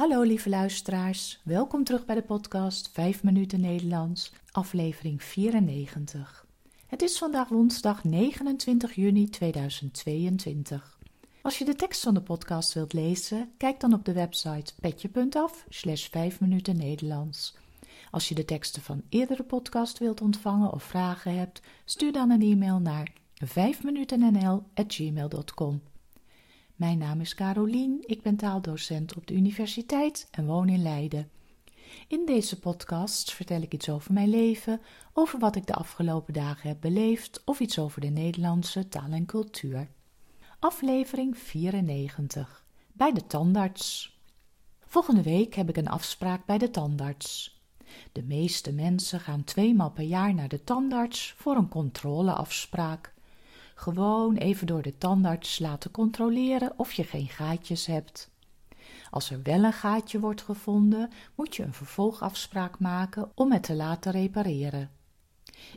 Hallo lieve luisteraars, welkom terug bij de podcast 5 minuten Nederlands, aflevering 94. Het is vandaag woensdag 29 juni 2022. Als je de tekst van de podcast wilt lezen, kijk dan op de website petje.af slash 5 minuten Nederlands. Als je de teksten van eerdere podcast wilt ontvangen of vragen hebt, stuur dan een e-mail naar 5minutennl.gmail.com. Mijn naam is Carolien, ik ben taaldocent op de universiteit en woon in Leiden. In deze podcast vertel ik iets over mijn leven, over wat ik de afgelopen dagen heb beleefd of iets over de Nederlandse taal en cultuur. Aflevering 94 bij de tandarts. Volgende week heb ik een afspraak bij de tandarts. De meeste mensen gaan tweemaal per jaar naar de tandarts voor een controleafspraak. Gewoon even door de tandarts laten controleren of je geen gaatjes hebt. Als er wel een gaatje wordt gevonden, moet je een vervolgafspraak maken om het te laten repareren.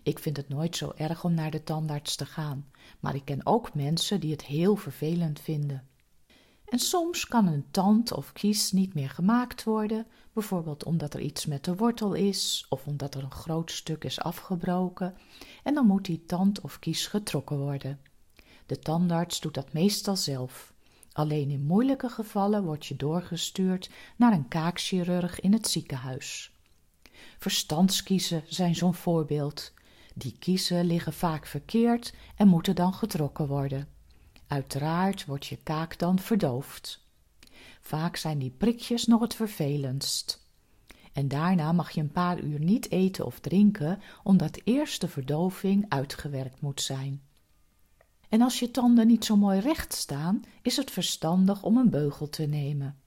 Ik vind het nooit zo erg om naar de tandarts te gaan, maar ik ken ook mensen die het heel vervelend vinden. En soms kan een tand of kies niet meer gemaakt worden, bijvoorbeeld omdat er iets met de wortel is of omdat er een groot stuk is afgebroken, en dan moet die tand of kies getrokken worden. De tandarts doet dat meestal zelf. Alleen in moeilijke gevallen word je doorgestuurd naar een kaakchirurg in het ziekenhuis. Verstandskiezen zijn zo'n voorbeeld. Die kiezen liggen vaak verkeerd en moeten dan getrokken worden. Uiteraard wordt je kaak dan verdoofd. Vaak zijn die prikjes nog het vervelendst. En daarna mag je een paar uur niet eten of drinken, omdat eerst de verdoving uitgewerkt moet zijn. En als je tanden niet zo mooi recht staan, is het verstandig om een beugel te nemen.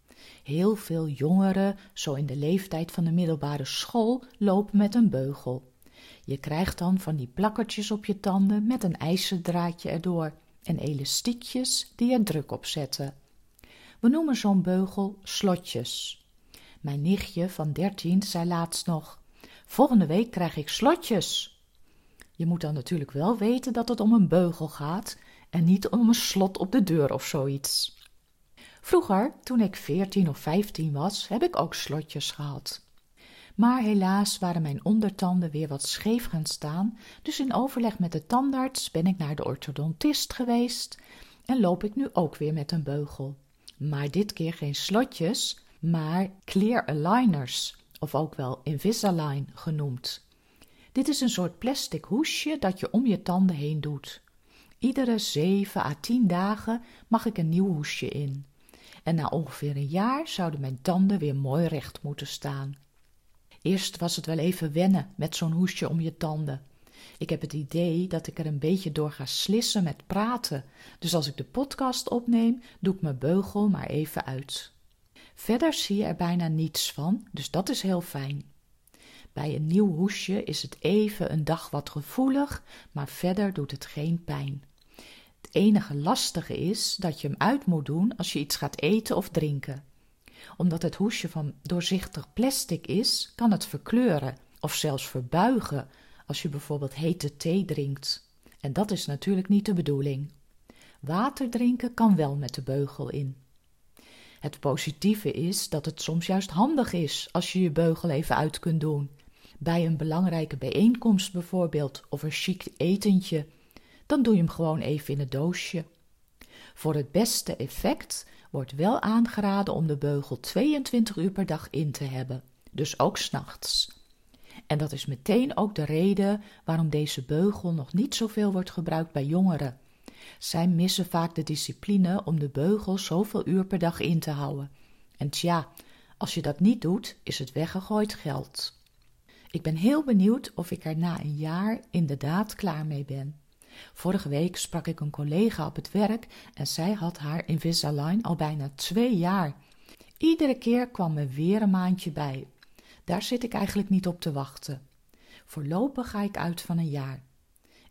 Heel veel jongeren, zo in de leeftijd van de middelbare school, lopen met een beugel. Je krijgt dan van die plakkertjes op je tanden met een ijzerdraadje erdoor en elastiekjes die er druk op zetten. We noemen zo'n beugel slotjes. Mijn nichtje van dertien zei laatst nog: Volgende week krijg ik slotjes. Je moet dan natuurlijk wel weten dat het om een beugel gaat en niet om een slot op de deur of zoiets. Vroeger, toen ik veertien of vijftien was, heb ik ook slotjes gehad. Maar helaas waren mijn ondertanden weer wat scheef gaan staan, dus in overleg met de tandarts ben ik naar de orthodontist geweest en loop ik nu ook weer met een beugel. Maar dit keer geen slotjes, maar clear aligners, of ook wel Invisalign genoemd. Dit is een soort plastic hoesje dat je om je tanden heen doet. Iedere zeven à tien dagen mag ik een nieuw hoesje in. En na ongeveer een jaar zouden mijn tanden weer mooi recht moeten staan. Eerst was het wel even wennen met zo'n hoesje om je tanden. Ik heb het idee dat ik er een beetje door ga slissen met praten. Dus als ik de podcast opneem, doe ik mijn beugel maar even uit. Verder zie je er bijna niets van, dus dat is heel fijn. Bij een nieuw hoesje is het even een dag wat gevoelig, maar verder doet het geen pijn. Het enige lastige is dat je hem uit moet doen als je iets gaat eten of drinken. Omdat het hoesje van doorzichtig plastic is, kan het verkleuren of zelfs verbuigen als je bijvoorbeeld hete thee drinkt. En dat is natuurlijk niet de bedoeling. Water drinken kan wel met de beugel in. Het positieve is dat het soms juist handig is als je je beugel even uit kunt doen bij een belangrijke bijeenkomst bijvoorbeeld of een chic etentje, dan doe je hem gewoon even in het doosje. Voor het beste effect wordt wel aangeraden om de beugel 22 uur per dag in te hebben, dus ook s'nachts. En dat is meteen ook de reden waarom deze beugel nog niet zoveel wordt gebruikt bij jongeren. Zij missen vaak de discipline om de beugel zoveel uur per dag in te houden. En tja, als je dat niet doet, is het weggegooid geld. Ik ben heel benieuwd of ik er na een jaar inderdaad klaar mee ben. Vorige week sprak ik een collega op het werk en zij had haar Invisalign al bijna twee jaar. Iedere keer kwam er weer een maandje bij. Daar zit ik eigenlijk niet op te wachten. Voorlopig ga ik uit van een jaar.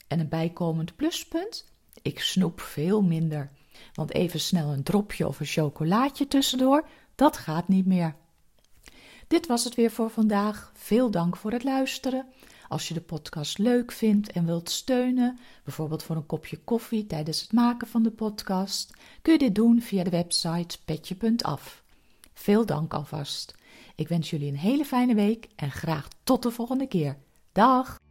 En een bijkomend pluspunt? Ik snoep veel minder. Want even snel een dropje of een chocolaatje tussendoor, dat gaat niet meer. Dit was het weer voor vandaag. Veel dank voor het luisteren. Als je de podcast leuk vindt en wilt steunen, bijvoorbeeld voor een kopje koffie tijdens het maken van de podcast, kun je dit doen via de website petje.af. Veel dank alvast. Ik wens jullie een hele fijne week en graag tot de volgende keer. Dag!